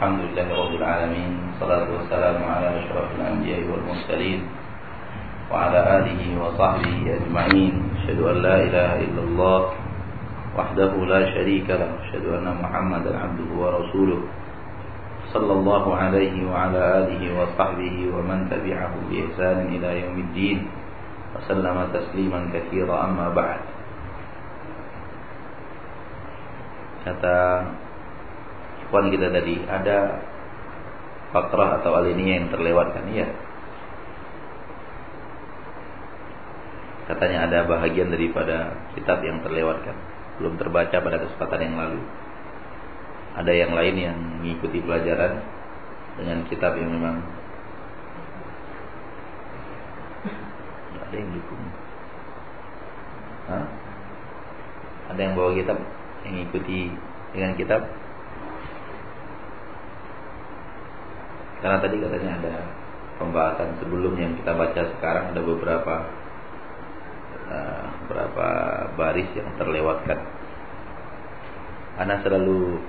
الحمد لله رب العالمين صلاة والسلام على أشرف الأنبياء والمرسلين وعلى آله وصحبه أجمعين. أشهد أن لا إله إلا الله وحده لا شريك له أشهد أن محمدا عبده ورسوله صلى الله عليه وعلى آله وصحبه ومن تبعه بإحسان إلى يوم الدين وسلم تسليما كثيرا أما بعد. Kata ikhwan kita tadi ada fatrah atau alinea yang terlewatkan ya katanya ada bahagian daripada kitab yang terlewatkan belum terbaca pada kesempatan yang lalu. Ada yang lain yang mengikuti pelajaran dengan kitab yang memang ada yang dukung. Hah? ada yang bawa kitab yang ikuti dengan kitab karena tadi katanya ada pembahasan sebelum yang kita baca sekarang ada beberapa uh, baris yang terlewatkan. Ana selalu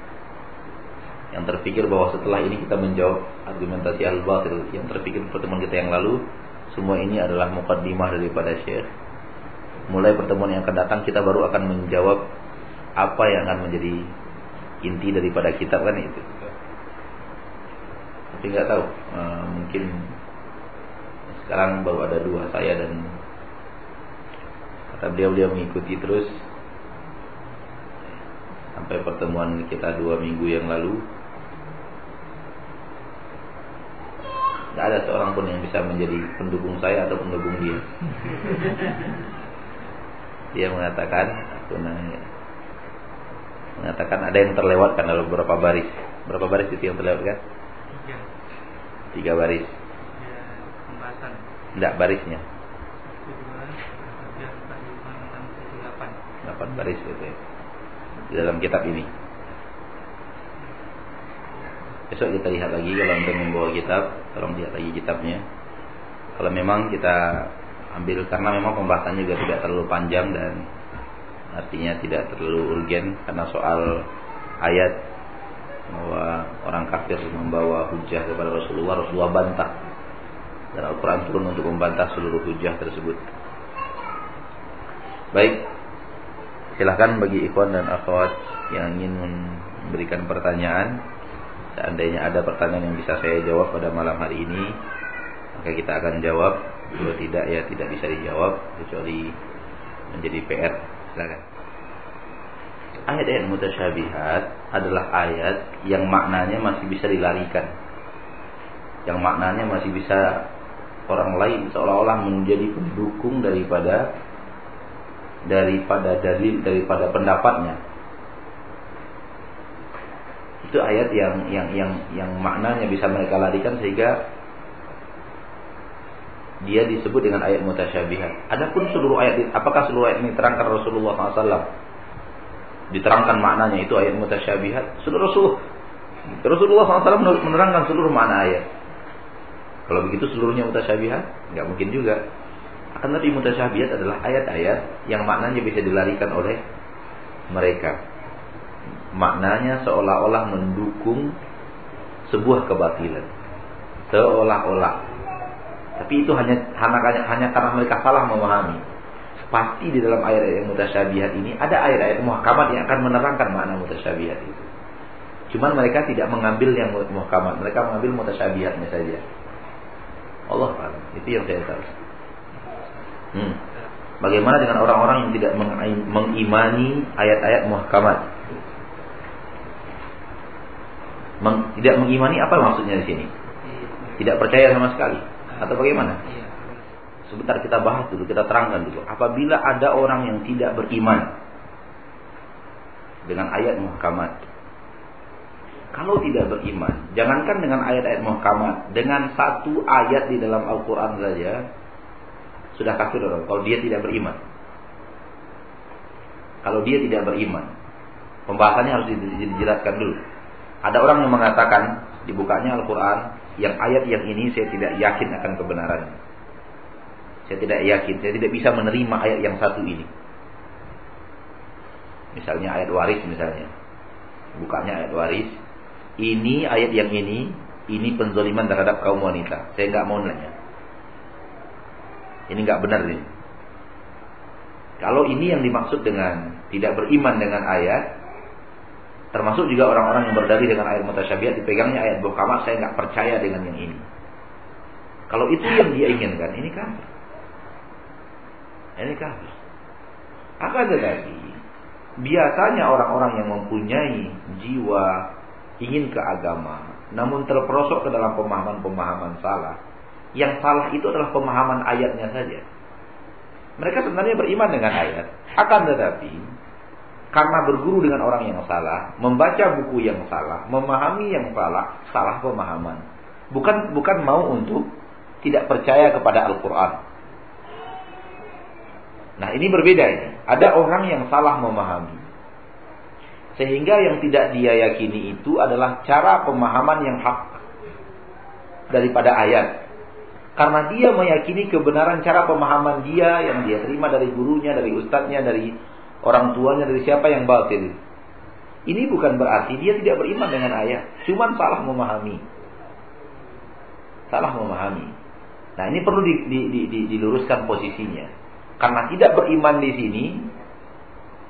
yang terpikir bahwa setelah ini kita menjawab argumentasi al-batil yang terpikir pertemuan kita yang lalu semua ini adalah mukaddimah daripada syekh. Mulai pertemuan yang akan datang kita baru akan menjawab apa yang akan menjadi inti daripada kitab kan itu tapi nggak tahu uh, mungkin sekarang baru ada dua saya dan kata beliau beliau mengikuti terus sampai pertemuan kita dua minggu yang lalu Tidak ada seorang pun yang bisa menjadi pendukung saya atau pendukung dia. Dia mengatakan, aku nanya, mengatakan ada yang terlewatkan dalam beberapa baris. Berapa baris itu yang terlewatkan? Tiga. Baris. Pembahasan. Tidak barisnya. Delapan. Baris itu ya. Di dalam kitab ini. Besok kita lihat lagi kalau anda membawa kitab, tolong lihat lagi kitabnya. Kalau memang kita ambil karena memang pembahasannya juga tidak terlalu panjang dan artinya tidak terlalu urgen karena soal ayat bahwa orang kafir membawa hujah kepada Rasulullah, Rasulullah bantah. Dan Al-Quran turun untuk membantah seluruh hujah tersebut. Baik, silahkan bagi ikhwan dan akhwat yang ingin memberikan pertanyaan Seandainya ada pertanyaan yang bisa saya jawab pada malam hari ini Maka kita akan jawab. Kalau tidak ya tidak bisa dijawab Kecuali menjadi PR Silakan Ayat-ayat mutasyabihat adalah ayat yang maknanya masih bisa dilarikan Yang maknanya masih bisa orang lain seolah-olah menjadi pendukung daripada daripada dalil daripada pendapatnya itu ayat yang yang yang yang maknanya bisa mereka larikan sehingga dia disebut dengan ayat mutasyabihat. Adapun seluruh ayat apakah seluruh ayat ini terangkan Rasulullah SAW? Diterangkan maknanya itu ayat mutasyabihat. Seluruh Rasul Rasulullah SAW menerangkan seluruh makna ayat. Kalau begitu seluruhnya mutasyabihat, nggak mungkin juga. Akan tapi mutasyabihat adalah ayat-ayat yang maknanya bisa dilarikan oleh mereka maknanya seolah-olah mendukung sebuah kebatilan. Seolah-olah. Tapi itu hanya hanya karena mereka salah memahami. Pasti di dalam ayat-ayat mutasyabihat ini ada ayat-ayat muhkamat yang akan menerangkan makna mutasyabihat itu. Cuman mereka tidak mengambil yang muhkamat, mereka mengambil mutasyabihatnya saja. Allah alam. Itu yang saya tahu. Hmm. Bagaimana dengan orang-orang yang tidak mengimani ayat-ayat muhkamat? Meng, tidak mengimani apa maksudnya di sini? Tidak percaya sama sekali atau bagaimana? Sebentar kita bahas dulu, kita terangkan dulu. Apabila ada orang yang tidak beriman dengan ayat muhkamat. Kalau tidak beriman, jangankan dengan ayat-ayat muhkamat, dengan satu ayat di dalam Al-Qur'an saja sudah kafir orang kalau dia tidak beriman. Kalau dia tidak beriman, pembahasannya harus dijelaskan dulu. Ada orang yang mengatakan dibukanya Al-Quran yang ayat yang ini saya tidak yakin akan kebenarannya. Saya tidak yakin, saya tidak bisa menerima ayat yang satu ini. Misalnya ayat waris misalnya. Bukanya ayat waris. ini ayat yang ini, ini penzoliman terhadap kaum wanita. Saya nggak mau nanya. Ini nggak benar ini. Kalau ini yang dimaksud dengan tidak beriman dengan ayat, termasuk juga orang-orang yang berdalih dengan ayat mutasyabihat dipegangnya ayat bukamat, saya nggak percaya dengan yang ini. Kalau itu yang dia inginkan, ini kafir. Ini kafir. Akan tetapi, biasanya orang-orang yang mempunyai jiwa ingin ke agama, namun terperosok ke dalam pemahaman-pemahaman salah. Yang salah itu adalah pemahaman ayatnya saja. Mereka sebenarnya beriman dengan ayat. Akan tetapi, karena berguru dengan orang yang salah, membaca buku yang salah, memahami yang salah, salah pemahaman. Bukan bukan mau untuk tidak percaya kepada Al-Quran. Nah ini berbeda ini. Ada orang yang salah memahami. Sehingga yang tidak dia yakini itu adalah cara pemahaman yang hak daripada ayat. Karena dia meyakini kebenaran cara pemahaman dia yang dia terima dari gurunya, dari ustadznya, dari orang tuanya, dari siapa yang batil. Ini bukan berarti dia tidak beriman dengan ayat. Cuman salah memahami. Salah memahami. Nah ini perlu di, di, di, di, diluruskan posisinya. Karena tidak beriman di sini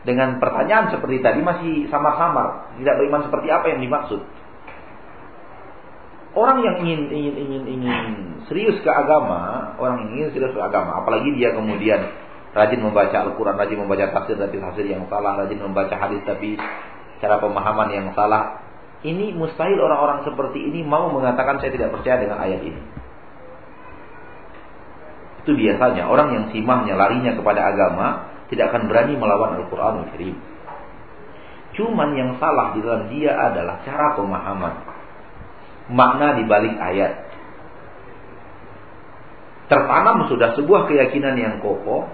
dengan pertanyaan seperti tadi masih samar-samar. Tidak beriman seperti apa yang dimaksud. Orang yang ingin ingin ingin ingin serius ke agama, orang yang ingin serius ke agama, apalagi dia kemudian rajin membaca Al-Quran, rajin membaca tafsir tapi tafsir yang salah, rajin membaca hadis tapi cara pemahaman yang salah. Ini mustahil orang-orang seperti ini mau mengatakan saya tidak percaya dengan ayat ini. Itu biasanya orang yang simahnya larinya kepada agama tidak akan berani melawan Al-Quran Al-Karim. Cuman yang salah di dalam dia adalah cara pemahaman. Makna di balik ayat. Tertanam sudah sebuah keyakinan yang kokoh,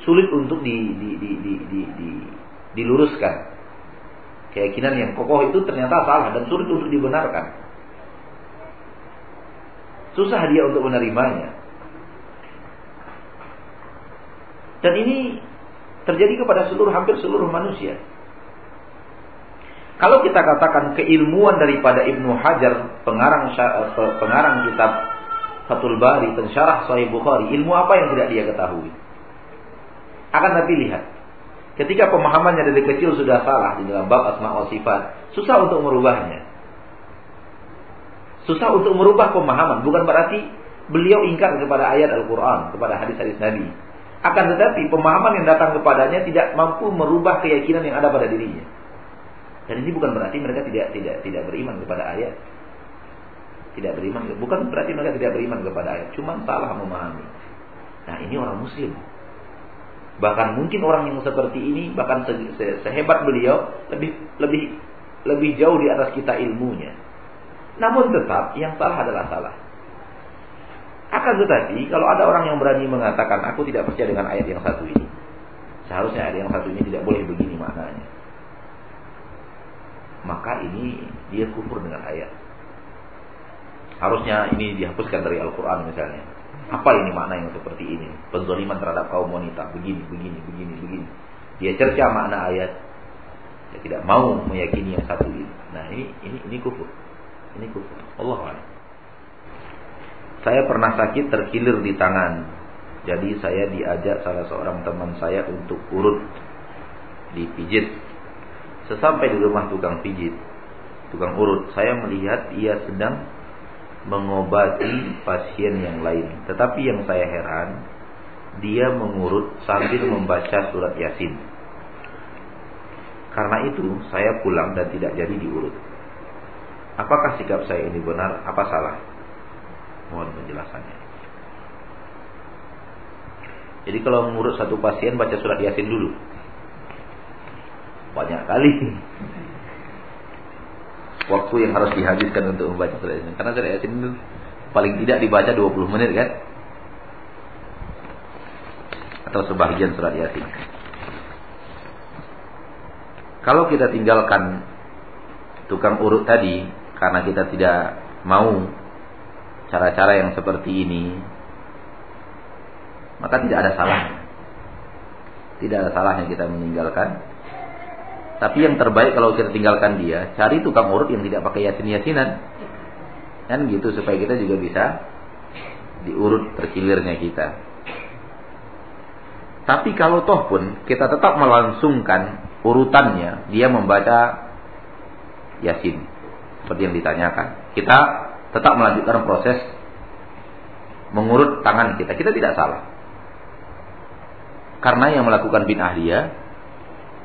sulit untuk di, di, di, di, di, di, diluruskan. Keyakinan yang kokoh itu ternyata salah dan sulit untuk dibenarkan. Susah dia untuk menerimanya. Dan ini terjadi kepada seluruh hampir seluruh manusia. Kalau kita katakan keilmuan daripada Ibnu Hajar, pengarang eh, pengarang kitab Fathul Bari, pensyarah Sahih Bukhari, ilmu apa yang tidak dia ketahui? Akan tapi lihat, ketika pemahamannya dari kecil sudah salah di dalam bab asma wa sifat, susah untuk merubahnya. Susah untuk merubah pemahaman, bukan berarti beliau ingkar kepada ayat Al-Quran, kepada hadis-hadis Nabi. Akan tetapi pemahaman yang datang kepadanya tidak mampu merubah keyakinan yang ada pada dirinya. Dan ini bukan berarti mereka tidak tidak tidak beriman kepada ayat. Tidak beriman, bukan berarti mereka tidak beriman kepada ayat, cuma salah memahami. Nah, ini orang muslim. Bahkan mungkin orang yang seperti ini bahkan se se sehebat beliau lebih lebih lebih jauh di atas kita ilmunya. Namun tetap yang salah adalah salah. Akan tetapi, kalau ada orang yang berani mengatakan, aku tidak percaya dengan ayat yang satu ini. Seharusnya ayat yang satu ini tidak boleh begini maknanya. Maka ini dia kufur dengan ayat. Harusnya ini dihapuskan dari Al-Quran misalnya. Apa ini makna yang seperti ini? Penzoliman terhadap kaum wanita. Begini, begini, begini, begini. Dia cerca makna ayat. Dia tidak mau meyakini yang satu ini. Nah ini ini ini kufur. Ini kufur. Allah Allah. Saya pernah sakit terkilir di tangan. Jadi saya diajak salah seorang teman saya untuk urut dipijit. Sesampai di rumah tukang pijit, tukang urut, saya melihat ia sedang mengobati pasien yang lain. Tetapi yang saya heran, dia mengurut sambil membaca surat Yasin. Karena itu, saya pulang dan tidak jadi diurut. Apakah sikap saya ini benar? Apa salah? Mohon penjelasannya. Jadi kalau mengurus satu pasien baca surat Yasin dulu. Banyak kali. Waktu yang harus dihabiskan untuk membaca surat Yasin. Karena surat Yasin itu paling tidak dibaca 20 menit kan? Atau sebagian surat Yasin. Kalau kita tinggalkan tukang urut tadi karena kita tidak mau cara-cara yang seperti ini maka tidak ada salahnya tidak ada salahnya kita meninggalkan Tapi yang terbaik kalau kita tinggalkan dia, cari tukang urut yang tidak pakai yasin-yasinan. Kan gitu supaya kita juga bisa diurut terkilirnya kita. Tapi kalau toh pun kita tetap melangsungkan urutannya, dia membaca yasin seperti yang ditanyakan. Kita tetap melanjutkan proses mengurut tangan kita. Kita tidak salah. Karena yang melakukan bin ahliya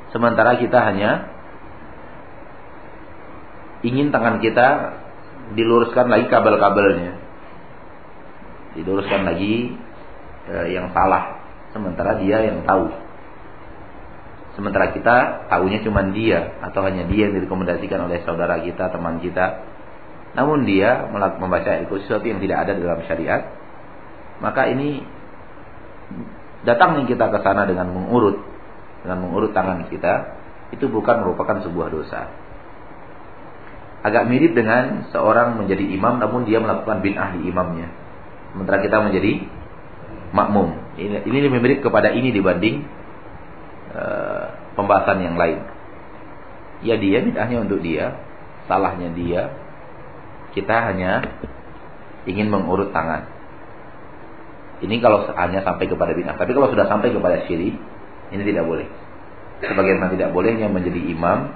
sementara kita hanya ingin tangan kita diluruskan lagi kabel-kabelnya. Diluruskan lagi eh, yang salah. Sementara dia yang tahu. Sementara kita tahunya cuma dia atau hanya dia yang direkomendasikan oleh saudara kita, teman kita. Namun dia membaca sesuatu yang tidak ada dalam syariat maka ini datangnya kita ke sana dengan mengurut dengan mengurut tangan kita itu bukan merupakan sebuah dosa. Agak mirip dengan seorang menjadi imam namun dia melakukan bin'ah di imamnya. Sementara kita menjadi makmum. Ini, ini lebih mirip kepada ini dibanding uh, pembahasan yang lain. Ya dia bid'ahnya untuk dia, salahnya dia. Kita hanya ingin mengurut tangan. Ini kalau hanya sampai kepada bid'ah. Tapi kalau sudah sampai kepada syirik, ini tidak boleh. Sebagaimana tidak bolehnya menjadi imam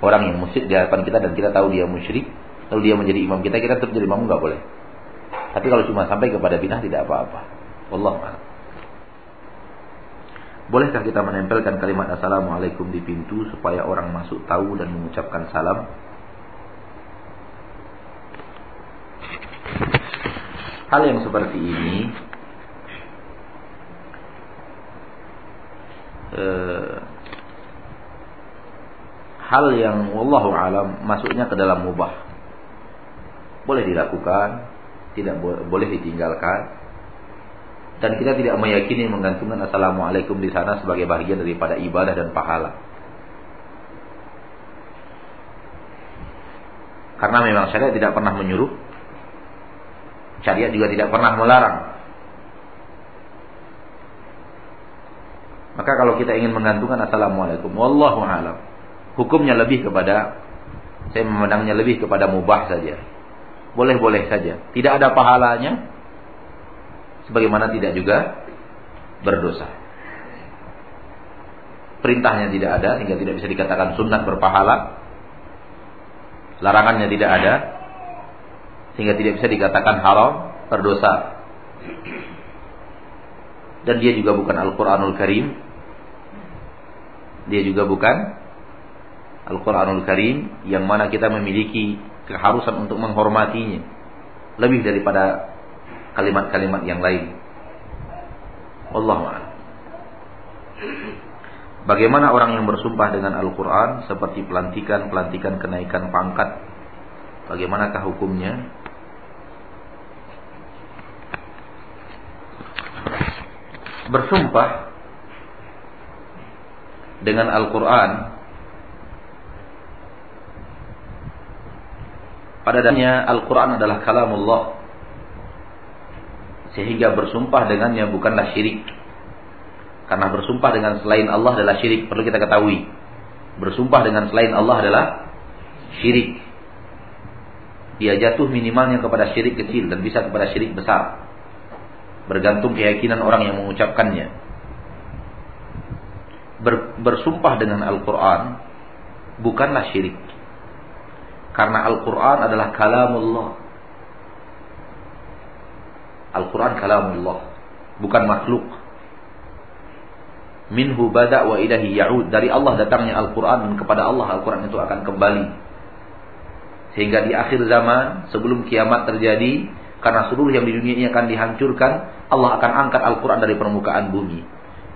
orang yang musyrik di hadapan kita dan kita tahu dia musyrik, lalu dia menjadi imam kita, kita tetap jadi imam nggak boleh. Tapi kalau cuma sampai kepada bid'ah tidak apa-apa. Allah a'lam. Bolehkah kita menempelkan kalimat Assalamualaikum di pintu supaya orang masuk tahu dan mengucapkan salam? Hal yang seperti ini eh, hal yang wallahu alam masuknya ke dalam mubah. Boleh dilakukan, tidak boleh ditinggalkan. Dan kita tidak meyakini menggantungkan assalamualaikum di sana sebagai bagian daripada ibadah dan pahala. Karena memang syariat tidak pernah menyuruh. Syariat juga tidak pernah melarang. Maka kalau kita ingin menggantungkan assalamualaikum, wallahu alam. Hukumnya lebih kepada saya memandangnya lebih kepada mubah saja. Boleh-boleh saja. Tidak ada pahalanya sebagaimana tidak juga berdosa. Perintahnya tidak ada sehingga tidak bisa dikatakan sunat berpahala. Larangannya tidak ada sehingga tidak bisa dikatakan haram berdosa dan dia juga bukan Al-Qur'anul Karim. Dia juga bukan Al-Qur'anul Karim yang mana kita memiliki keharusan untuk menghormatinya lebih daripada kalimat-kalimat yang lain. Allah Bagaimana orang yang bersumpah dengan Al-Quran seperti pelantikan-pelantikan kenaikan pangkat? Bagaimanakah hukumnya? Bersumpah dengan Al-Quran pada dasarnya Al-Quran adalah kalamullah. Sehingga bersumpah dengannya bukanlah syirik. Karena bersumpah dengan selain Allah adalah syirik perlu kita ketahui. Bersumpah dengan selain Allah adalah syirik. Dia jatuh minimalnya kepada syirik kecil dan bisa kepada syirik besar bergantung keyakinan orang yang mengucapkannya. Ber, bersumpah dengan Al-Quran bukanlah syirik. Karena Al-Quran adalah kalamullah. Al-Quran kalamullah. Bukan makhluk. Minhu bada wa ilahi ya'ud. Dari Allah datangnya Al-Quran dan kepada Allah Al-Quran itu akan kembali. Sehingga di akhir zaman sebelum kiamat terjadi karena seluruh yang di dunia ini akan dihancurkan, Allah akan angkat Al-Quran dari permukaan bumi.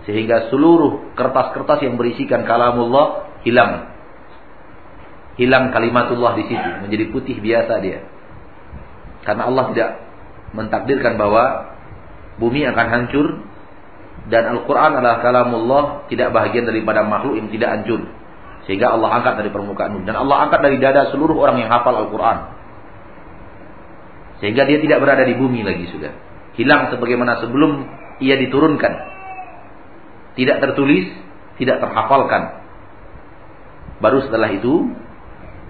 Sehingga seluruh kertas-kertas yang berisikan kalamullah hilang. Hilang kalimatullah di situ, menjadi putih biasa dia. Karena Allah tidak mentakdirkan bahwa bumi akan hancur dan Al-Quran adalah kalamullah tidak bahagian daripada makhluk yang tidak hancur. Sehingga Allah angkat dari permukaan bumi. Dan Allah angkat dari dada seluruh orang yang hafal Al-Quran. Sehingga dia tidak berada di bumi lagi sudah. Hilang sebagaimana sebelum ia diturunkan. Tidak tertulis, tidak terhafalkan. Baru setelah itu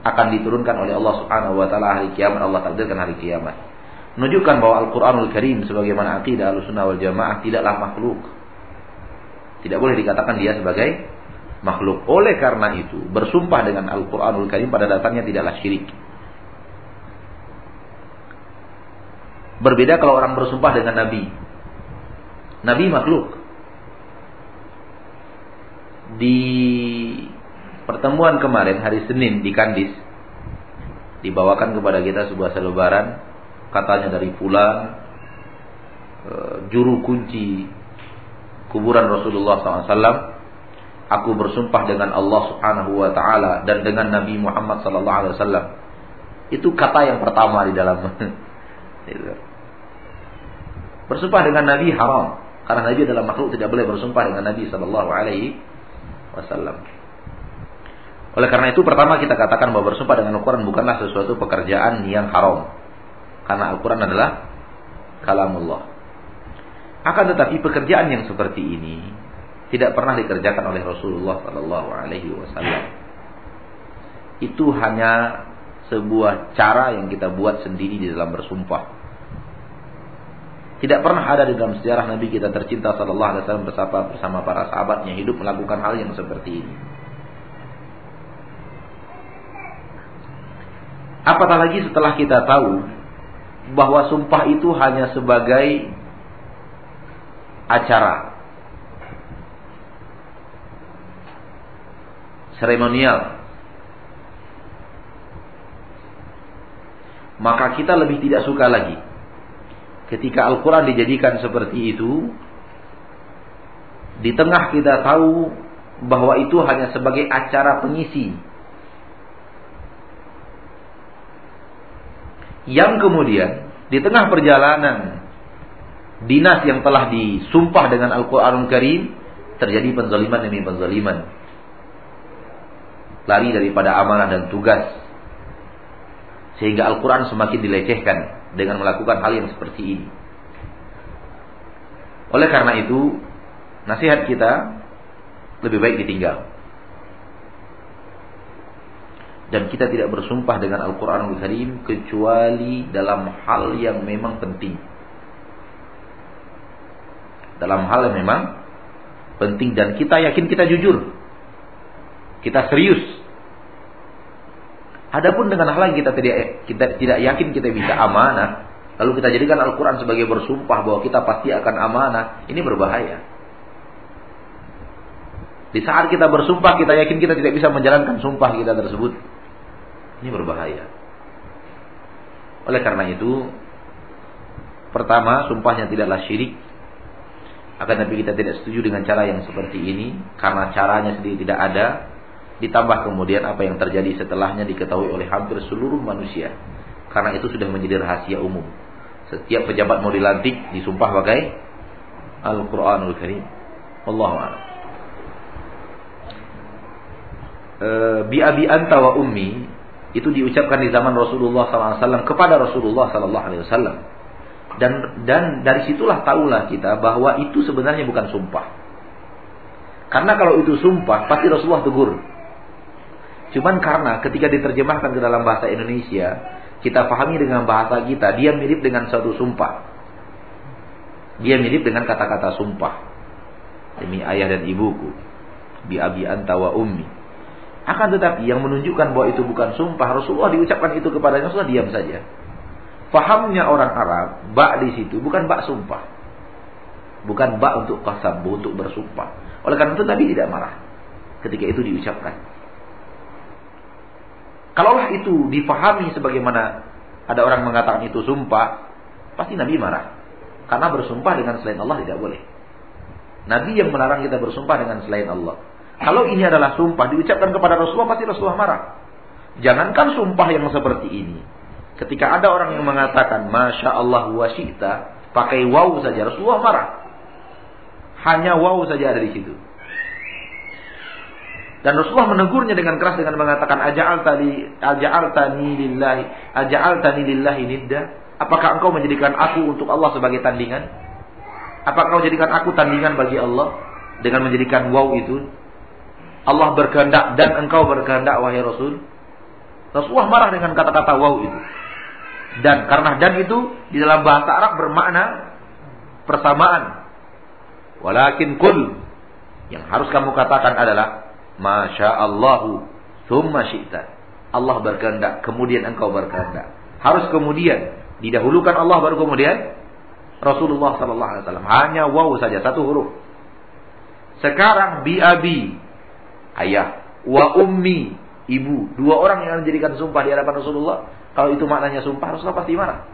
akan diturunkan oleh Allah Subhanahu wa taala hari kiamat Allah takdirkan hari kiamat. Menunjukkan bahwa Al-Qur'anul Karim sebagaimana akidah Ahlussunnah wal Jamaah tidaklah makhluk. Tidak boleh dikatakan dia sebagai makhluk. Oleh karena itu, bersumpah dengan Al-Qur'anul Karim pada dasarnya tidaklah syirik. Berbeda kalau orang bersumpah dengan Nabi. Nabi makhluk. Di pertemuan kemarin hari Senin di Kandis dibawakan kepada kita sebuah selebaran katanya dari Fulan e, juru kunci kuburan Rasulullah SAW aku bersumpah dengan Allah Subhanahu wa taala dan dengan Nabi Muhammad wasallam itu kata yang pertama di dalam bersumpah dengan Nabi haram karena Nabi adalah makhluk tidak boleh bersumpah dengan Nabi sallallahu alaihi wasallam oleh karena itu pertama kita katakan bahwa bersumpah dengan Al-Quran bukanlah sesuatu pekerjaan yang haram. Karena Al-Quran adalah kalamullah. Akan tetapi pekerjaan yang seperti ini tidak pernah dikerjakan oleh Rasulullah Sallallahu Alaihi Wasallam. Itu hanya sebuah cara yang kita buat sendiri di dalam bersumpah. Tidak pernah ada di dalam sejarah Nabi kita tercinta Sallallahu Alaihi Wasallam bersama, bersama para sahabatnya hidup melakukan hal yang seperti ini. Apatah lagi setelah kita tahu bahwa sumpah itu hanya sebagai acara seremonial. Maka kita lebih tidak suka lagi ketika Al-Quran dijadikan seperti itu. Di tengah kita tahu bahwa itu hanya sebagai acara pengisi yang kemudian di tengah perjalanan dinas yang telah disumpah dengan Al-Qur'anul Karim terjadi penzaliman demi penzaliman. Lari daripada amanah dan tugas. Sehingga Al-Qur'an semakin dilecehkan dengan melakukan hal yang seperti ini. Oleh karena itu, nasihat kita lebih baik ditinggal dan kita tidak bersumpah dengan Al-Quranul Karim kecuali dalam hal yang memang penting. Dalam hal yang memang penting dan kita yakin kita jujur. Kita serius. Adapun dengan hal yang kita tidak kita tidak yakin kita bisa amanah, lalu kita jadikan Al-Quran sebagai bersumpah bahwa kita pasti akan amanah, ini berbahaya. Di saat kita bersumpah, kita yakin kita tidak bisa menjalankan sumpah kita tersebut. Ini berbahaya. Oleh karena itu, pertama, sumpahnya tidaklah syirik. Akan tapi kita tidak setuju dengan cara yang seperti ini karena caranya sendiri tidak ada. Ditambah kemudian apa yang terjadi setelahnya diketahui oleh hampir seluruh manusia. Karena itu sudah menjadi rahasia umum. Setiap pejabat mau dilantik disumpah pakai Al-Qur'anul Karim. Wallahu a'lam. E, bi ummi itu diucapkan di zaman Rasulullah SAW kepada Rasulullah SAW. Dan dan dari situlah tahulah kita bahwa itu sebenarnya bukan sumpah. Karena kalau itu sumpah pasti Rasulullah tegur. Cuman karena ketika diterjemahkan ke dalam bahasa Indonesia, kita pahami dengan bahasa kita, dia mirip dengan suatu sumpah. Dia mirip dengan kata-kata sumpah. Demi ayah dan ibuku. Bi abi anta wa ummi. Akan tetapi yang menunjukkan bahwa itu bukan sumpah Rasulullah diucapkan itu kepadanya Rasulullah diam saja. Fahamnya orang Arab, bak di situ bukan bak sumpah. Bukan bak untuk kasab, untuk bersumpah. Oleh karena itu Nabi tidak marah ketika itu diucapkan. Kalaulah itu difahami sebagaimana ada orang mengatakan itu sumpah, pasti Nabi marah. Karena bersumpah dengan selain Allah tidak boleh. Nabi yang melarang kita bersumpah dengan selain Allah. Kalau ini adalah sumpah diucapkan kepada Rasulullah pasti Rasulullah marah. Jangankan sumpah yang seperti ini. Ketika ada orang yang mengatakan Masya Allah wa syi'ta Pakai wow saja Rasulullah marah Hanya wow saja ada di situ Dan Rasulullah menegurnya dengan keras dengan mengatakan Aja'al tani lillahi Aja'al tani lillahi nidda Apakah engkau menjadikan aku untuk Allah sebagai tandingan? Apakah engkau jadikan aku tandingan bagi Allah Dengan menjadikan wow itu Allah berkehendak dan engkau berkehendak wahai Rasul. Rasulullah marah dengan kata-kata wow itu. Dan karena dan itu di dalam bahasa Arab bermakna persamaan. Walakin kul yang harus kamu katakan adalah Masya Allahu Thumma syi'ta. Allah berkehendak, kemudian engkau berkehendak. Harus kemudian didahulukan Allah baru kemudian Rasulullah sallallahu alaihi wasallam. Hanya waw saja satu huruf. Sekarang bi abi ayah wa ummi ibu dua orang yang dijadikan sumpah di hadapan Rasulullah kalau itu maknanya sumpah Rasulullah pasti marah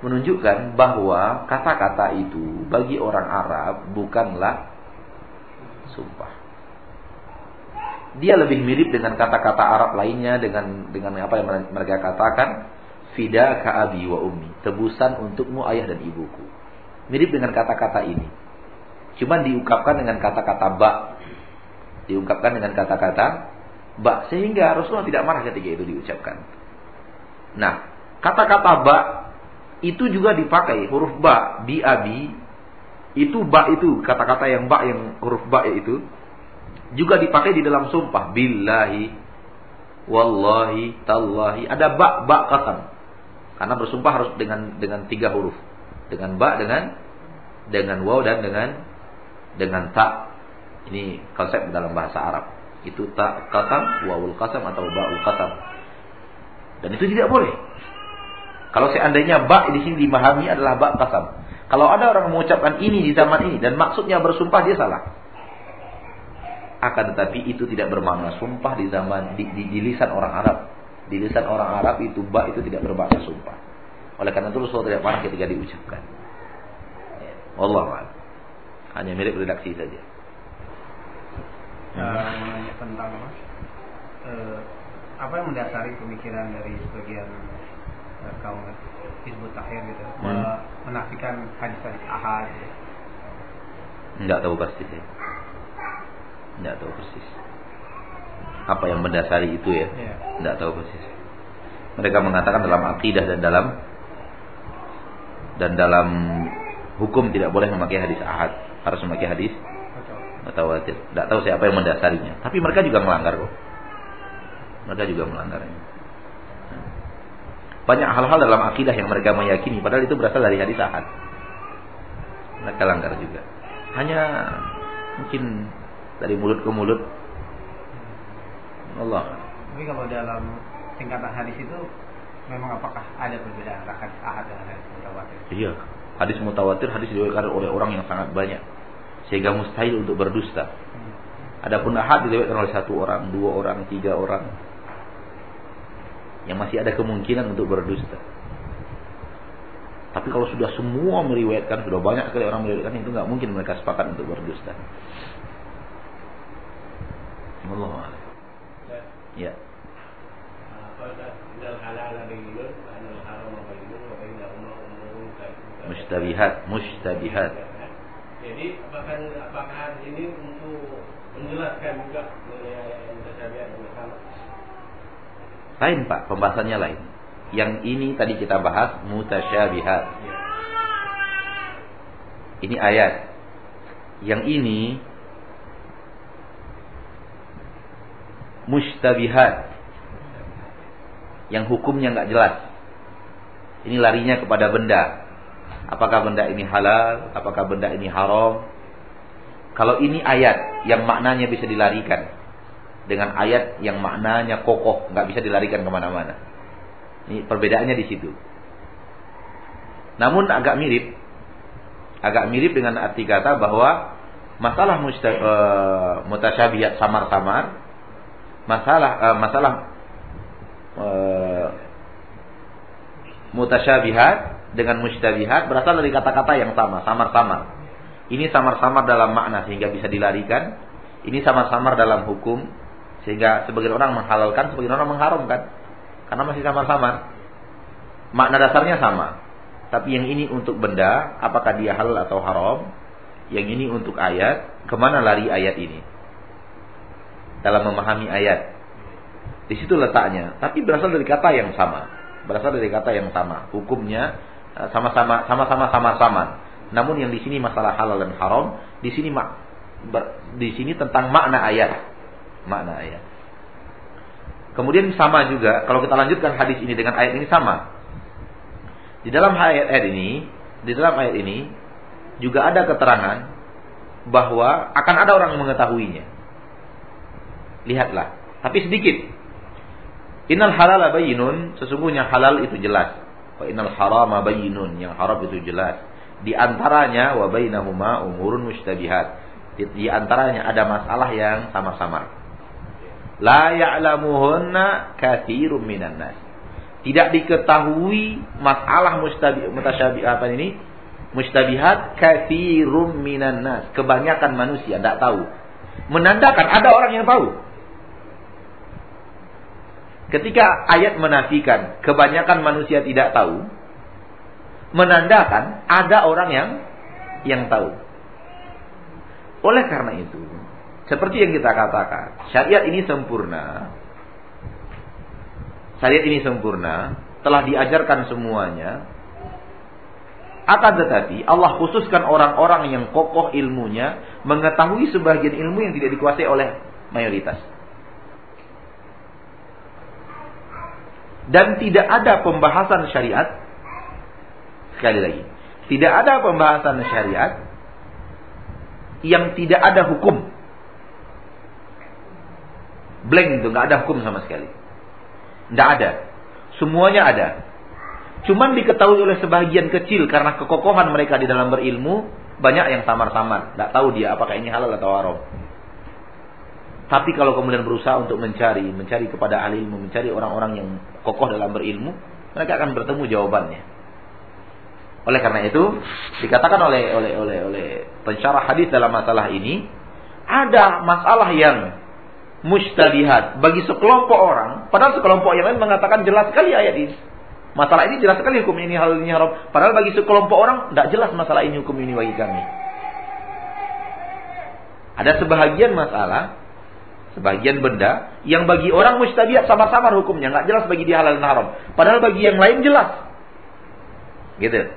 menunjukkan bahwa kata-kata itu bagi orang Arab bukanlah sumpah dia lebih mirip dengan kata-kata Arab lainnya dengan dengan apa yang mereka katakan fida ka abi wa ummi tebusan untukmu ayah dan ibuku. Mirip dengan kata-kata ini. Cuma diungkapkan dengan kata-kata ba. Diungkapkan dengan kata-kata ba. Sehingga Rasulullah tidak marah ketika itu diucapkan. Nah kata-kata ba itu juga dipakai huruf ba bi abi. Itu ba itu kata-kata yang ba yang huruf ba itu juga dipakai di dalam sumpah. Billahi wallahi tallahi. Ada ba ba kasam karena bersumpah harus dengan dengan tiga huruf. Dengan ba dengan dengan waw dan dengan dengan ta. Ini konsep dalam bahasa Arab. Itu ta kasam wawul kasam atau ba'ul kasam dan itu tidak boleh. Kalau seandainya ba di sini dimahami adalah ba kasam kalau ada orang mengucapkan ini di zaman ini dan maksudnya bersumpah dia salah akan tetapi itu tidak bermakna sumpah di zaman di, di, di lisan orang Arab. Di lisan orang Arab itu ba itu tidak bermakna sumpah. Oleh karena itu Rasulullah tidak marah ketika diucapkan. Allah Hanya mirip redaksi saja. Uh, menanya tentang apa? Uh, apa yang mendasari pemikiran dari sebagian uh, kaum Hizbut Tahir gitu hmm. menafikan hadis-hadis ahad? Enggak tahu pasti sih. Tidak tahu persis. Apa yang mendasari itu ya? Tidak tahu persis. Mereka mengatakan dalam akidah dan dalam dan dalam hukum tidak boleh memakai hadis ahad, harus memakai hadis mutawatir. Tidak tahu siapa yang mendasarinya. Tapi mereka juga melanggar kok. Mereka juga melanggarnya. Banyak hal-hal dalam akidah yang mereka meyakini padahal itu berasal dari hadis ahad. Mereka langgar juga. Hanya mungkin dari mulut ke mulut. Allah. Tapi kalau dalam tingkatan hadis itu memang apakah ada perbedaan antara hadis ahad dan hadis mutawatir? Iya. Hadis mutawatir hadis diriwayatkan oleh orang yang sangat banyak sehingga mustahil untuk berdusta. Hmm. Adapun ahad diriwayatkan oleh satu orang, dua orang, tiga orang yang masih ada kemungkinan untuk berdusta. Tapi kalau sudah semua meriwayatkan, sudah banyak sekali orang meriwayatkan itu nggak mungkin mereka sepakat untuk berdusta. Allah Ya. Mustabihat, mustabihat. Jadi apakah apakah ini untuk menjelaskan juga? Lain Pak, pembahasannya lain. Yang ini tadi kita bahas mutasyabihat. Ya. Ini ayat. Yang ini mustabihat yang hukumnya nggak jelas. Ini larinya kepada benda. Apakah benda ini halal? Apakah benda ini haram? Kalau ini ayat yang maknanya bisa dilarikan dengan ayat yang maknanya kokoh, nggak bisa dilarikan ke mana-mana. Ini perbedaannya di situ. Namun agak mirip, agak mirip dengan arti kata bahwa masalah musta, uh, mutasyabihat samar-samar masalah uh, masalah uh, mutasyabihat dengan mustabihat berasal dari kata-kata yang sama, samar-samar. Ini samar-samar dalam makna sehingga bisa dilarikan. Ini samar-samar dalam hukum sehingga sebagian orang menghalalkan, sebagian orang mengharamkan. Karena masih samar-samar. Makna dasarnya sama. Tapi yang ini untuk benda, apakah dia halal atau haram? Yang ini untuk ayat, ke mana lari ayat ini? Dalam memahami ayat. Di situ letaknya, tapi berasal dari kata yang sama. Berasal dari kata yang sama. Hukumnya eh, sama-sama sama-sama sama-sama. Namun yang di sini masalah halal dan haram, di sini mak di sini tentang makna ayat. makna ya. Kemudian sama juga kalau kita lanjutkan hadis ini dengan ayat ini sama. Di dalam ayat, ayat ini, di dalam ayat ini juga ada keterangan bahwa akan ada orang mengetahuinya. Lihatlah, tapi sedikit. Innal halal bayinun, sesungguhnya halal itu jelas. Wa innal harama bayinun, yang haram itu jelas. Di antaranya wa bainahuma umurun mustabihat. Di antaranya ada masalah yang sama-sama. La ya'lamuhunna katsirun minan nas. Tidak diketahui masalah mustabi apa ini? Mustabihat katsirun minan nas. Kebanyakan manusia tidak tahu. Menandakan ada orang yang tahu. Ketika ayat menafikan kebanyakan manusia tidak tahu, menandakan ada orang yang yang tahu. Oleh karena itu, seperti yang kita katakan, syariat ini sempurna. Syariat ini sempurna, telah diajarkan semuanya. Akan tetapi Allah khususkan orang-orang yang kokoh ilmunya mengetahui sebagian ilmu yang tidak dikuasai oleh mayoritas. Dan tidak ada pembahasan syariat Sekali lagi, tidak ada pembahasan syariat yang tidak ada hukum. Blank itu, nggak ada hukum sama sekali. Tidak ada. Semuanya ada. Cuman diketahui oleh sebagian kecil karena kekokohan mereka di dalam berilmu, banyak yang samar-samar. Tidak tahu dia apakah ini halal atau haram. Tapi kalau kemudian berusaha untuk mencari, mencari kepada ahli ilmu, mencari orang-orang yang kokoh dalam berilmu, mereka akan bertemu jawabannya. Oleh karena itu, dikatakan oleh oleh oleh oleh pensyarah hadis dalam masalah ini, ada masalah yang mustabihat bagi sekelompok orang, padahal sekelompok yang lain mengatakan jelas sekali ayat ini. Masalah ini jelas sekali hukum ini hal ini haram. Padahal bagi sekelompok orang tidak jelas masalah ini hukum ini bagi kami. Ada sebahagian masalah, sebagian benda yang bagi orang mustabihat sama-sama hukumnya, nggak jelas bagi dia halal dan haram. Padahal bagi yang lain jelas. Gitu.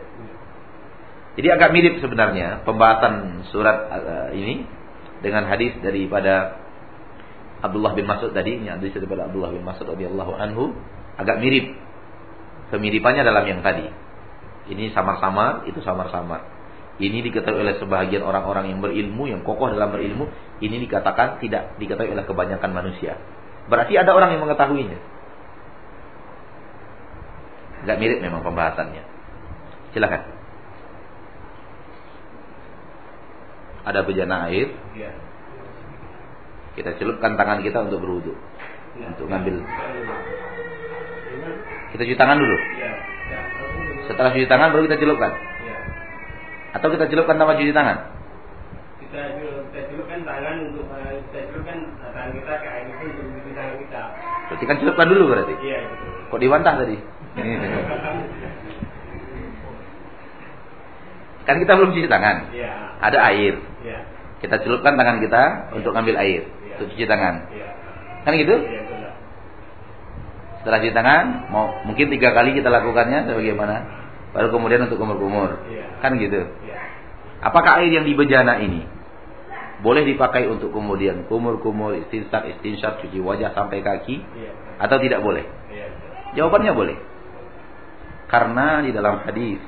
Jadi agak mirip sebenarnya pembahasan surat uh, ini dengan hadis daripada Abdullah bin Mas'ud tadi, ini hadis daripada Abdullah bin Mas'ud radhiyallahu anhu agak mirip. Kemiripannya dalam yang tadi. Ini samar-samar, itu samar-samar. Ini diketahui oleh sebagian orang-orang yang berilmu, yang kokoh dalam berilmu. Ini dikatakan tidak diketahui oleh kebanyakan manusia. Berarti ada orang yang mengetahuinya. Agak mirip memang pembahasannya. Silakan. ada bejana air, Ya. kita celupkan tangan kita untuk berwudu, Ya. untuk ngambil. Ya. Kita cuci tangan dulu. Setelah cuci tangan baru kita celupkan. Ya. Atau kita celupkan tanpa cuci tangan. Kita celupkan tangan untuk eh, kita celupkan tangan kita ke air itu untuk mencuci tangan kita. Berarti kan celupkan dulu berarti. Iya betul. Kok dibantah tadi? kan kita belum cuci tangan. Iya. Ada air. Iya. Kita celupkan tangan kita untuk ngambil air, Iya. untuk cuci tangan. Iya. Kan gitu? Iya betul. Setelah cuci tangan, mau mungkin tiga kali kita lakukannya sebagaimana, baru kemudian untuk kumur-kumur. Iya. Kan gitu. Apakah air yang di bejana ini boleh dipakai untuk kemudian kumur-kumur, istinsar, istinsar, cuci wajah sampai kaki Iya. atau tidak boleh? Iya. Jawabannya boleh. Karena di dalam hadis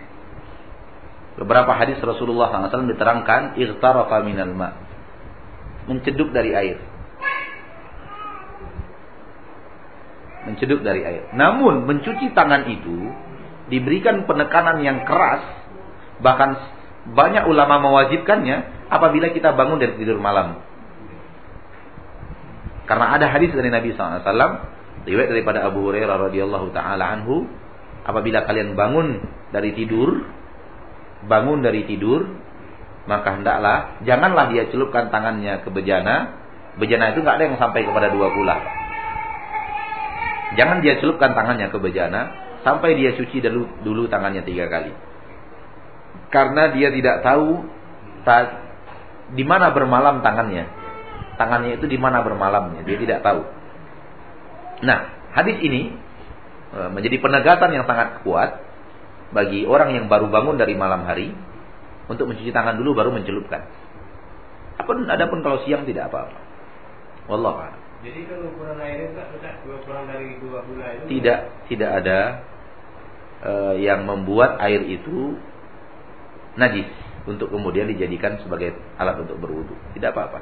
beberapa hadis Rasulullah SAW diterangkan igtarafa minal ma menceduk dari air. Menceduk dari air. Namun mencuci tangan itu diberikan penekanan yang keras bahkan banyak ulama mewajibkannya apabila kita bangun dari tidur malam. Karena ada hadis dari Nabi SAW riwayat daripada Abu Hurairah radhiyallahu taala anhu apabila kalian bangun dari tidur bangun dari tidur maka hendaklah janganlah dia celupkan tangannya ke bejana. Bejana itu nggak ada yang sampai kepada dua bulan. Jangan dia celupkan tangannya ke bejana sampai dia cuci dulu dulu tangannya tiga kali karena dia tidak tahu ta- di mana bermalam tangannya tangannya itu di mana bermalamnya dia tidak tahu Nah, hadis ini e, menjadi penegasan yang sangat kuat bagi orang yang baru bangun dari malam hari untuk mencuci tangan dulu baru mencelupkan. Apun adapun kalau siang tidak apa-apa. Wallah. Jadi kalau ukuran air itu Ustaz, dua kurang dari dua bulan itu Tidak, tidak ada eh, yang membuat air itu najis untuk kemudian dijadikan sebagai alat untuk berwudu. Tidak apa-apa.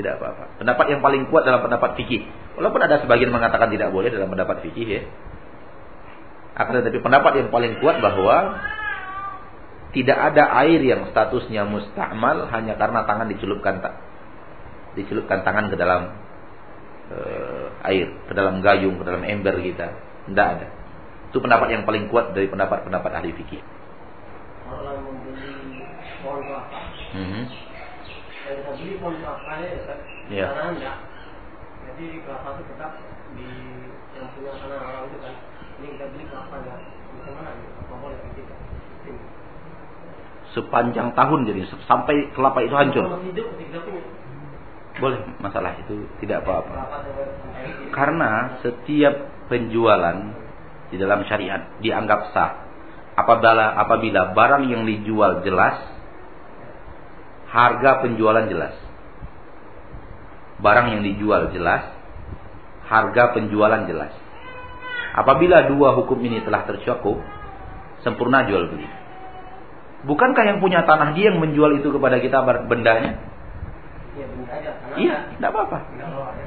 Tidak apa-apa. Pendapat yang paling kuat dalam pendapat fikih. Walaupun ada sebagian mengatakan tidak boleh dalam pendapat fikih ya. Akan tetapi pendapat yang paling kuat bahwa tidak ada air yang statusnya musta'mal hanya karena tangan dicelupkan tak dicelupkan tangan ke dalam uh, air, ke dalam gayung, ke dalam ember kita. Tidak ada. Itu pendapat yang paling kuat dari pendapat-pendapat ahli fikih. Kalau membeli pohon kelapa, Mhm. yang kita beli pohon kelapanya ya Ustaz, Iya. tanah enggak. Jadi kelapa itu tetap di yang punya tanah orang itu kan. Ini kita beli kelapa enggak. Bisa mana? Apa boleh kita? Sepanjang tahun jadi sampai kelapa itu hancur. Boleh, masalah itu tidak apa-apa. Karena setiap penjualan di dalam syariat dianggap sah apabila apabila barang yang dijual jelas, harga penjualan jelas. Barang yang dijual jelas, harga penjualan jelas. Apabila dua hukum ini telah tercakup, sempurna jual beli. Bukankah yang punya tanah dia yang menjual itu kepada kita bendanya? Ya Iya, tidak apa-apa.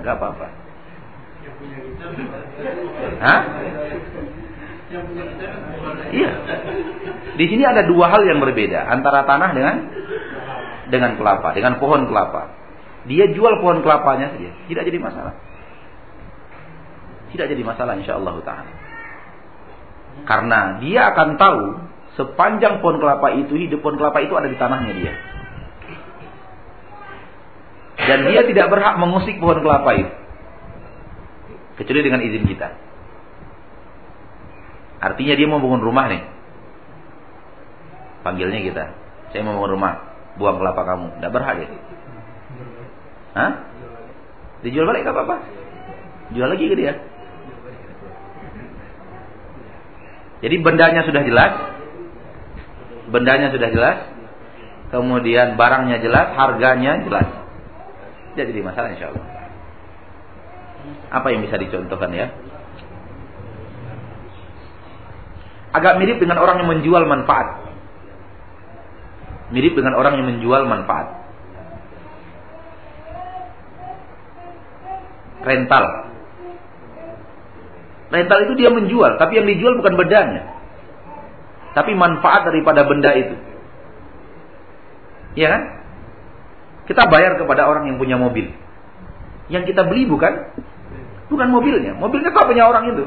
Tidak apa-apa. Hah? Iya. Di sini ada dua hal yang berbeda antara tanah dengan dengan kelapa, dengan pohon kelapa. Dia jual pohon kelapanya saja, tidak jadi masalah. Tidak jadi masalah insyaallah taala. Karena dia akan tahu sepanjang pohon kelapa itu hidup pohon kelapa itu ada di tanahnya dia. Dan dia tidak berhak mengusik pohon kelapa itu. Kecuali dengan izin kita. Artinya dia mau bangun rumah nih. Panggilnya kita. Saya mau bangun rumah. Buang kelapa kamu. Tidak berhak ya. Hah? Dijual balik apa-apa. Jual lagi ke dia. Jadi bendanya sudah jelas. Bendanya sudah jelas. Kemudian barangnya jelas. Harganya jelas. Tidak jadi masalah insya Allah. Apa yang bisa dicontohkan ya? Agak mirip dengan orang yang menjual manfaat. Mirip dengan orang yang menjual manfaat. Rental. Rental itu dia menjual, tapi yang dijual bukan bendanya. Tapi manfaat daripada benda itu. Iya kan? Kita bayar kepada orang yang punya mobil. Yang kita beli bukan bukan mobilnya. Mobilnya kok punya orang itu.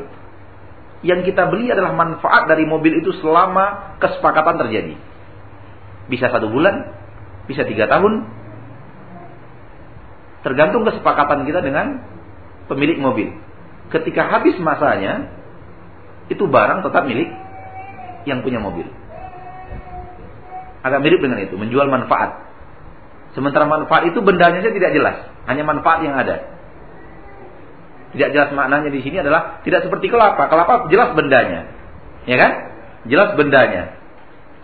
Yang kita beli adalah manfaat dari mobil itu selama kesepakatan terjadi. Bisa satu bulan, bisa tiga tahun. Tergantung kesepakatan kita dengan pemilik mobil. Ketika habis masanya, itu barang tetap milik yang punya mobil. Agak mirip dengan itu, menjual manfaat. Sementara manfaat itu bendanya saja tidak jelas, hanya manfaat yang ada. Tidak jelas maknanya di sini adalah tidak seperti kelapa. Kelapa jelas bendanya. Ya kan? Jelas bendanya.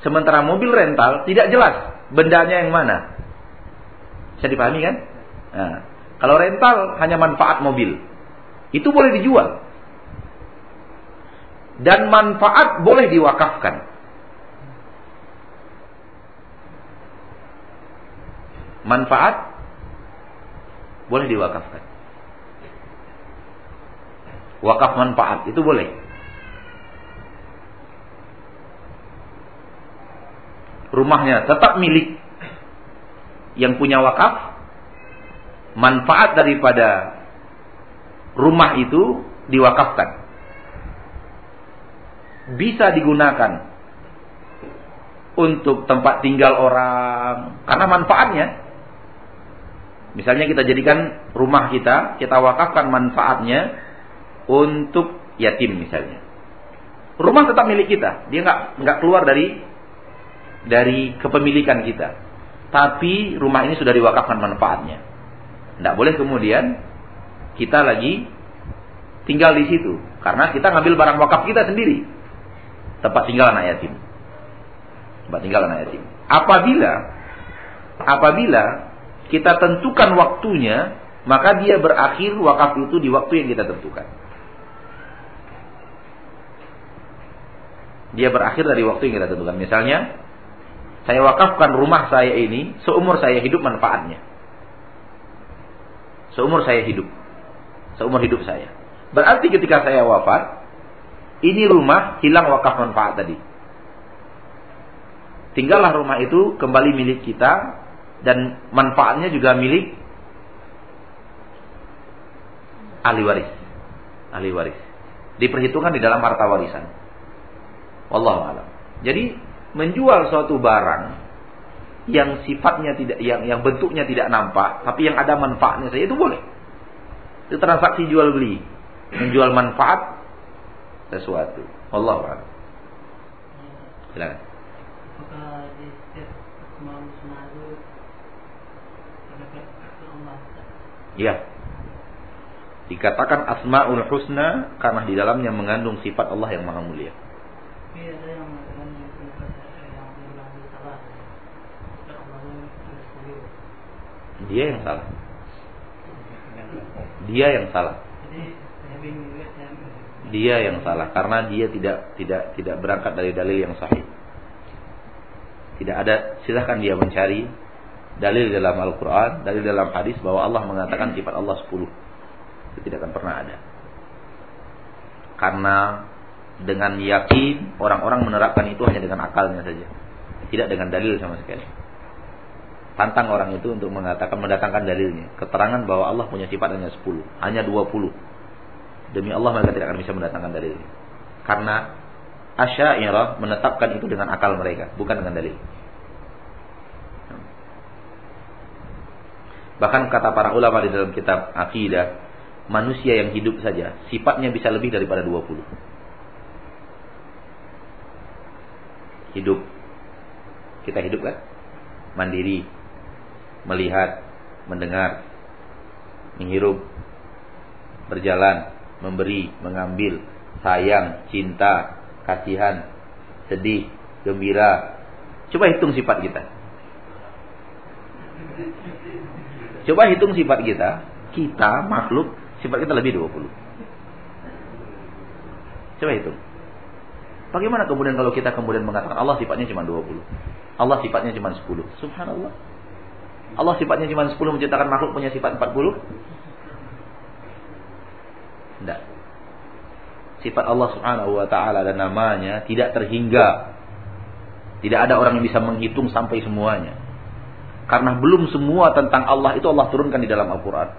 Sementara mobil rental tidak jelas bendanya yang mana. Bisa dipahami kan? Nah, kalau rental hanya manfaat mobil. Itu boleh dijual. Dan manfaat boleh diwakafkan. Manfaat boleh diwakafkan. Wakaf manfaat itu boleh. Rumahnya tetap milik yang punya wakaf. Manfaat daripada rumah itu diwakafkan. Bisa digunakan untuk tempat tinggal orang karena manfaatnya. Misalnya kita jadikan rumah kita, kita wakafkan manfaatnya untuk yatim misalnya. Rumah tetap milik kita, dia nggak nggak keluar dari dari kepemilikan kita. Tapi rumah ini sudah diwakafkan manfaatnya. Tidak boleh kemudian kita lagi tinggal di situ karena kita ngambil barang wakaf kita sendiri. Tempat tinggal anak yatim. Tempat tinggal anak yatim. Apabila apabila kita tentukan waktunya maka dia berakhir wakaf itu di waktu yang kita tentukan. Dia berakhir dari waktu yang kita tentukan. Misalnya, saya wakafkan rumah saya ini seumur saya hidup manfaatnya. Seumur saya hidup. Seumur hidup saya. Berarti ketika saya wafat, ini rumah hilang wakaf manfaat tadi. Tinggallah rumah itu kembali milik kita dan manfaatnya juga milik ahli waris. Ahli waris. Diperhitungkan di dalam harta warisan. Wallahu alam. Jadi menjual suatu barang yang sifatnya tidak yang yang bentuknya tidak nampak tapi yang ada manfaatnya saja itu boleh. Itu transaksi jual beli. Menjual manfaat sesuatu. Wallahu a'lam. Silakan. Allah? Ya. Dikatakan asmaul husna karena di dalamnya mengandung sifat Allah yang maha mulia. Dia yang salah. Dia yang salah. Dia yang salah karena dia tidak tidak tidak berangkat dari dalil yang sahih. Tidak ada silahkan dia mencari dalil dalam Al-Qur'an, dalil dalam hadis bahwa Allah mengatakan sifat Allah 10. Itu tidak akan pernah ada. Karena dengan yakin orang-orang menerapkan itu hanya dengan akalnya saja. Tidak dengan dalil sama sekali. Tantang orang itu untuk mengatakan mendatangkan dalilnya. Keterangan bahwa Allah punya sifat hanya 10, hanya 20. Demi Allah mereka tidak akan bisa mendatangkan dalilnya. Karena Asy'ariyah menetapkan itu dengan akal mereka, bukan dengan dalil. Bahkan kata para ulama di dalam kitab akidah, manusia yang hidup saja sifatnya bisa lebih daripada 20. Hidup. Kita hidup kan? Mandiri, melihat, mendengar, menghirup, berjalan, memberi, mengambil, sayang, cinta, kasihan, sedih, gembira. Coba hitung sifat kita. Coba hitung sifat kita. Kita makhluk sifat kita lebih 20. Coba hitung. Bagaimana kemudian kalau kita kemudian mengatakan Allah sifatnya cuma 20. Allah sifatnya cuma 10. Subhanallah. Allah sifatnya cuma 10 menciptakan makhluk punya sifat 40? Tidak. Sifat Allah Subhanahu wa taala dan namanya tidak terhingga. Tidak ada orang yang bisa menghitung sampai semuanya. Karena belum semua tentang Allah itu Allah turunkan di dalam Al-Qur'an.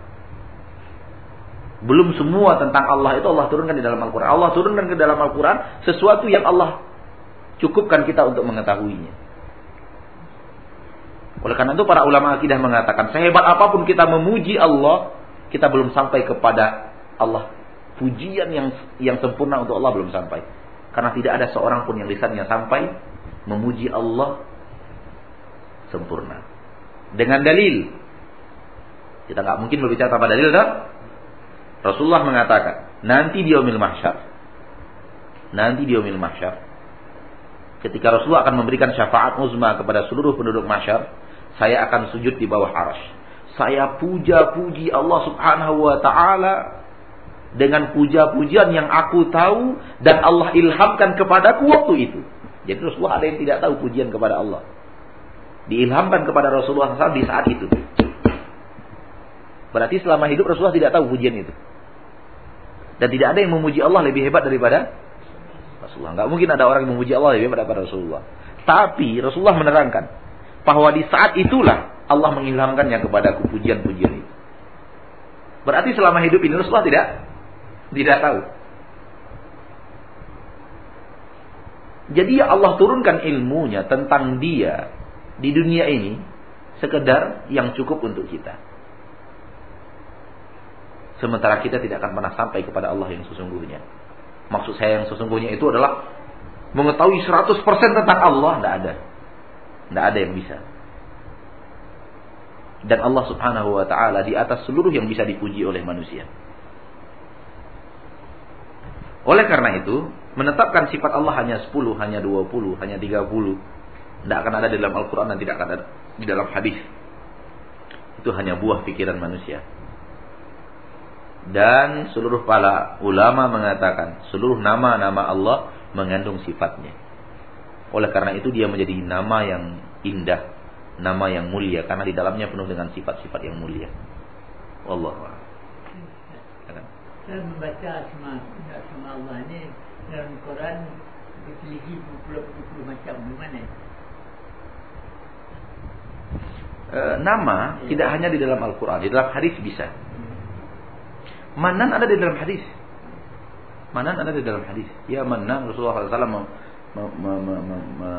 Belum semua tentang Allah itu Allah turunkan di dalam Al-Qur'an. Allah turunkan ke dalam Al-Qur'an sesuatu yang Allah cukupkan kita untuk mengetahuinya. Oleh karena itu para ulama akidah mengatakan, sehebat apa pun kita memuji Allah, kita belum sampai kepada Allah. Pujian yang yang sempurna untuk Allah belum sampai. Karena tidak ada seorang pun yang lisannya sampai memuji Allah sempurna. Dengan dalil. Kita nggak mungkin berbicara tanpa dalil, dah. Rasulullah mengatakan, nanti di yaumil mahsyar. Nanti di yaumil mahsyar. Ketika Rasulullah akan memberikan syafaat uzma kepada seluruh penduduk mahsyar, saya akan sujud di bawah arsh. Saya puja-puji Allah Subhanahu wa taala dengan puja-pujian yang aku tahu dan Allah ilhamkan kepadaku waktu itu. Jadi Rasulullah ada yang tidak tahu pujian kepada Allah. Diilhamkan kepada Rasulullah SAW di saat itu. Berarti selama hidup Rasulullah tidak tahu pujian itu. Dan tidak ada yang memuji Allah lebih hebat daripada Rasulullah. Enggak mungkin ada orang yang memuji Allah lebih hebat daripada Rasulullah. Tapi Rasulullah menerangkan bahwa di saat itulah Allah mengilhamkannya kepadaku pujian-pujian itu. Berarti selama hidup ini Rasulullah tidak tidak tahu. Jadi Allah turunkan ilmunya tentang dia di dunia ini sekedar yang cukup untuk kita. Sementara kita tidak akan pernah sampai kepada Allah yang sesungguhnya. Maksud saya yang sesungguhnya itu adalah mengetahui 100% tentang Allah, tidak ada. Tidak ada yang bisa. Dan Allah subhanahu wa ta'ala di atas seluruh yang bisa dipuji oleh manusia. Oleh karena itu, menetapkan sifat Allah hanya 10, hanya 20, hanya 30. Tidak akan ada di dalam Al-Quran dan tidak akan ada di dalam hadis. Itu hanya buah pikiran manusia. Dan seluruh para ulama mengatakan seluruh nama-nama Allah mengandung sifatnya. Oleh karena itu dia menjadi nama yang indah, nama yang mulia karena di dalamnya penuh dengan sifat-sifat yang mulia. Allah. Saya membaca asma asma Allah ini dalam Quran berseligi puluh-puluh macam gimana? E, nama ya. tidak hanya di dalam Al-Quran, di dalam hadis bisa. Manan ada di dalam hadis. Manan ada di dalam hadis. Ya manan Rasulullah SAW me, me, me, me, me,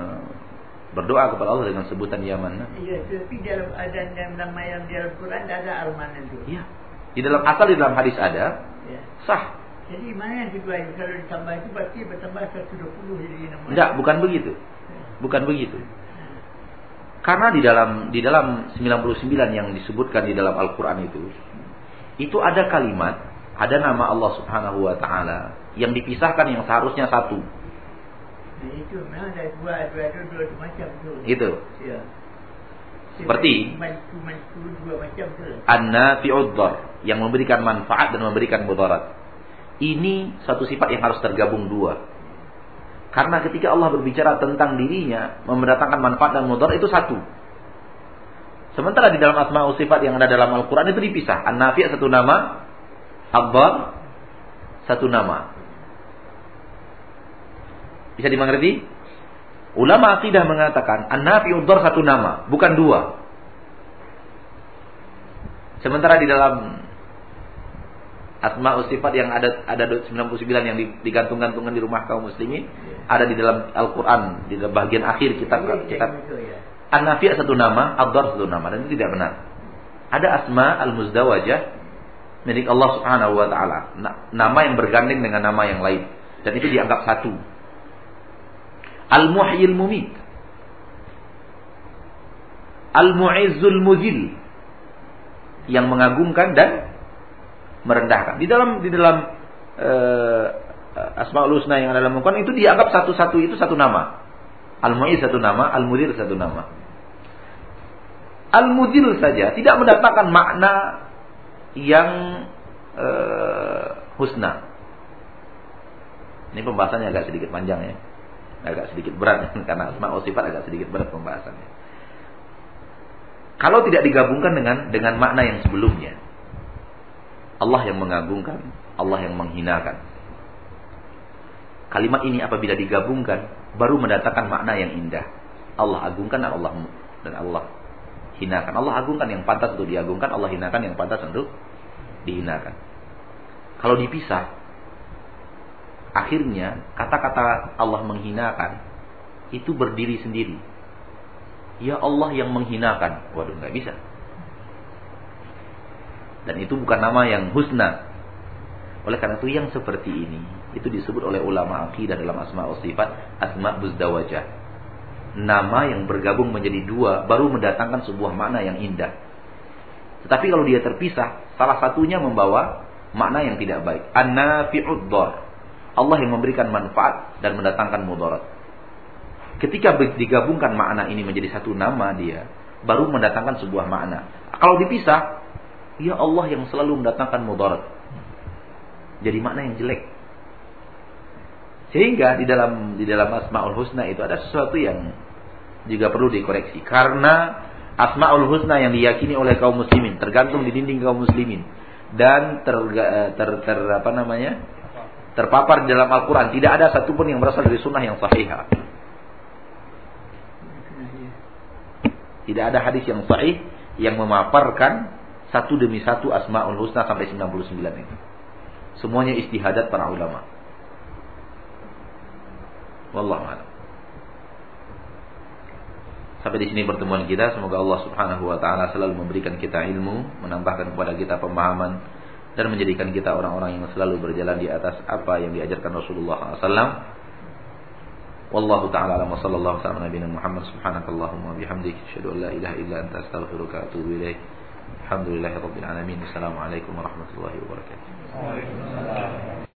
berdoa kepada Allah dengan sebutan ya manan. Iya, tapi dalam ada nama yang di Al-Quran ada al-manan itu. Iya. Di dalam asal di dalam hadis ada. Ya. Sah. Jadi mana yang kedua kalau ditambah itu berarti bertambah 120 jadi nama. Tidak, bukan begitu. Bukan begitu. Karena di dalam di dalam 99 yang disebutkan di dalam Al-Qur'an itu itu ada kalimat, ada nama Allah Subhanahu wa taala yang dipisahkan yang seharusnya satu. Nah, itu memang ada dua, dua, dua, dua, dua macam tu. Itu. Ya. Seperti mantu, mantu, dua macam tu. An-nafi'ud yang memberikan manfaat dan memberikan mudarat. Ini satu sifat yang harus tergabung dua. Karena ketika Allah berbicara tentang dirinya, mendatangkan manfaat dan mudarat itu satu. Sementara di dalam asma sifat yang ada dalam Al-Quran itu dipisah. An-Nafi' satu nama, Abbar satu nama. Bisa dimengerti? Ulama akidah mengatakan An-Nafi' satu nama, bukan dua. Sementara di dalam asma sifat yang ada ada 99 yang digantung-gantungkan di rumah kaum muslimin ada di dalam Al-Qur'an di dalam bagian akhir kitab kitab An-Nafi' satu nama, Ad-Dar satu nama dan itu tidak benar. Ada asma al-muzdawajah milik Allah Subhanahu wa taala. Nama yang bergandeng dengan nama yang lain dan itu dianggap satu. Al-Muhyil Mumit. Al-Mu'izzul Muzil yang mengagumkan dan merendahkan. Di dalam di dalam uh, Asmaul Husna yang ada dalam Al-Quran itu dianggap satu-satu itu satu nama. Al-Mu'iz satu nama, Al-Mudir satu nama. Al-Mudil saja tidak mendatangkan makna yang uh, husna. Ini pembahasannya agak sedikit panjang ya. Agak sedikit berat karena asma sifat agak sedikit berat pembahasannya. Kalau tidak digabungkan dengan dengan makna yang sebelumnya. Allah yang mengagungkan, Allah yang menghinakan. Kalimat ini apabila digabungkan baru mendatangkan makna yang indah. Allah agungkan dan Allah dan Allah hinakan. Allah agungkan yang pantas untuk diagungkan, Allah hinakan yang pantas untuk dihinakan. Kalau dipisah, akhirnya kata-kata Allah menghinakan itu berdiri sendiri. Ya Allah yang menghinakan. Waduh, nggak bisa. Dan itu bukan nama yang husna. Oleh karena itu yang seperti ini itu disebut oleh ulama akidah dalam asma wa sifat asma buzdawajah. Nama yang bergabung menjadi dua baru mendatangkan sebuah makna yang indah. Tetapi kalau dia terpisah, salah satunya membawa makna yang tidak baik. An-nafi'ud Allah yang memberikan manfaat dan mendatangkan mudarat. Ketika digabungkan makna ini menjadi satu nama dia, baru mendatangkan sebuah makna. Kalau dipisah, Ya Allah yang selalu mendatangkan mudarat. Jadi makna yang jelek. Sehingga di dalam di dalam Asmaul Husna itu ada sesuatu yang juga perlu dikoreksi. Karena Asmaul Husna yang diyakini oleh kaum muslimin tergantung di dinding kaum muslimin dan ter, ter, ter apa namanya? terpapar di dalam Al-Qur'an. Tidak ada satupun yang berasal dari sunnah yang sahih. Tidak ada hadis yang sahih yang memaparkan satu demi satu Asmaul Husna sampai 99 ini. Semuanya istihadat para ulama. Wallahu a'lam. Sampai di sini pertemuan kita. Semoga Allah Subhanahu wa taala selalu memberikan kita ilmu, menambahkan kepada kita pemahaman dan menjadikan kita orang-orang yang selalu berjalan di atas apa yang diajarkan Rasulullah SAW. Wallahu taala alam wa sallallahu wa sallam Muhammad subhanakallahumma bihamdika asyhadu an la ilaha illa anta astaghfiruka wa atubu ilaik. Alhamdulillahirabbil alamin. Assalamualaikum warahmatullahi wabarakatuh.